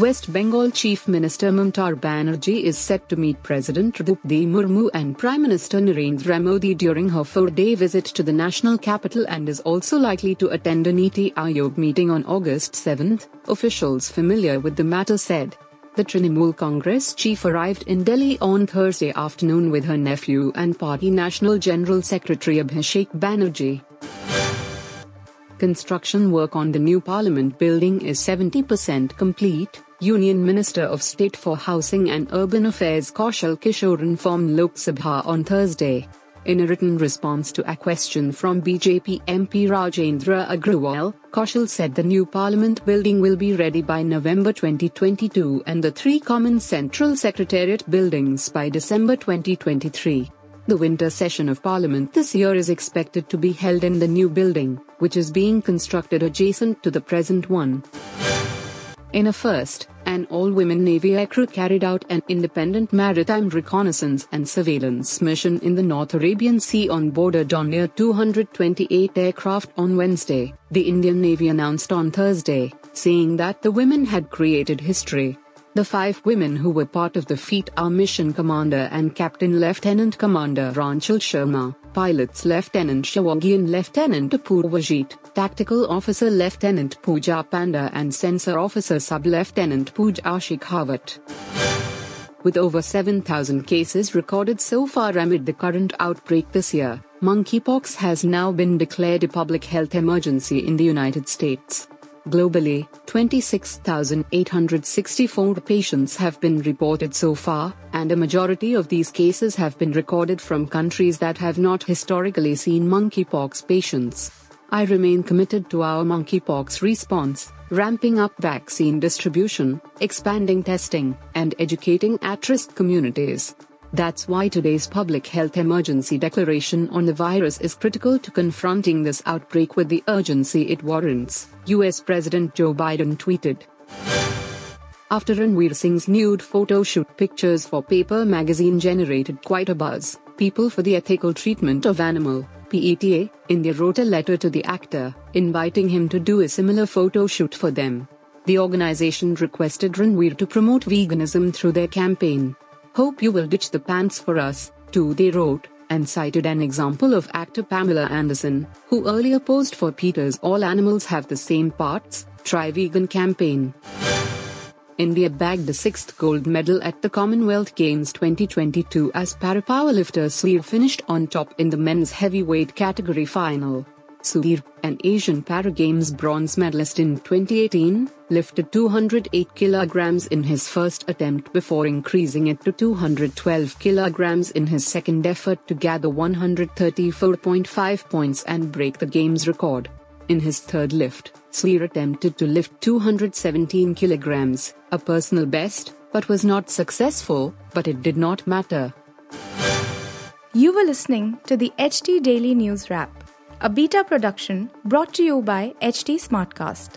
West Bengal Chief Minister Mamta Banerjee is set to meet President Draupadi Murmu and Prime Minister Narendra Modi during her four-day visit to the national capital and is also likely to attend a Niti Aayog meeting on August 7, officials familiar with the matter said. The Trinamool Congress chief arrived in Delhi on Thursday afternoon with her nephew and party National General Secretary Abhishek Banerjee. Construction work on the new Parliament building is 70% complete, Union Minister of State for Housing and Urban Affairs Kaushal Kishore informed Lok Sabha on Thursday. In a written response to a question from BJP MP Rajendra Agrawal, Kaushal said the new Parliament building will be ready by November 2022 and the three common Central Secretariat buildings by December 2023. The winter session of Parliament this year is expected to be held in the new building, which is being constructed adjacent to the present one. In a first, an all-women Navy aircrew carried out an independent maritime reconnaissance and surveillance mission in the North Arabian Sea on board a Dornier 228 aircraft on Wednesday, the Indian Navy announced on Thursday, saying that the women had created history. The five women who were part of the feat are Mission Commander and Captain Lieutenant Commander Aanchal Sharma, pilots Lieutenant Shivangi and Lieutenant Apurva Gite, Tactical Officer Lieutenant Pooja Panda and Sensor Officer Sub-Lieutenant Pooja Shekhawat. With over 7,000 cases recorded so far amid the current outbreak this year, monkeypox has now been declared a public health emergency in the United States. Globally, 26,864 patients have been reported so far, and a majority of these cases have been recorded from countries that have not historically seen monkeypox patients. I remain committed to our monkeypox response, ramping up vaccine distribution, expanding testing, and educating at risk communities. That's why today's public health emergency declaration on the virus is critical to confronting this outbreak with the urgency it warrants, US President Joe Biden tweeted. After Ranveer Singh's nude photo shoot pictures for Paper magazine generated quite a buzz, People for the Ethical Treatment of Animal, PETA, India wrote a letter to the actor, inviting him to do a similar photo shoot for them. The organization requested Ranveer to promote veganism through their campaign. Hope you will ditch the pants for us, too, they wrote, and cited an example of actor Pamela Anderson, who earlier posed for PETA's All Animals Have the Same Parts, Try Vegan campaign. India bagged the sixth gold medal at the Commonwealth Games 2022 as parapowerlifter Sudhir finished on top in the men's heavyweight category final. Sudhir, an Asian Para Games bronze medalist in 2018, lifted 208 kilograms in his first attempt before increasing it to 212 kilograms in his second effort to gather 134.5 points and break the game's record. In his third lift, Sudhir attempted to lift 217 kilograms, a personal best, but was not successful, but it did not matter. You were listening to the HT Daily News Wrap, a beta production brought to you by HT Smartcast.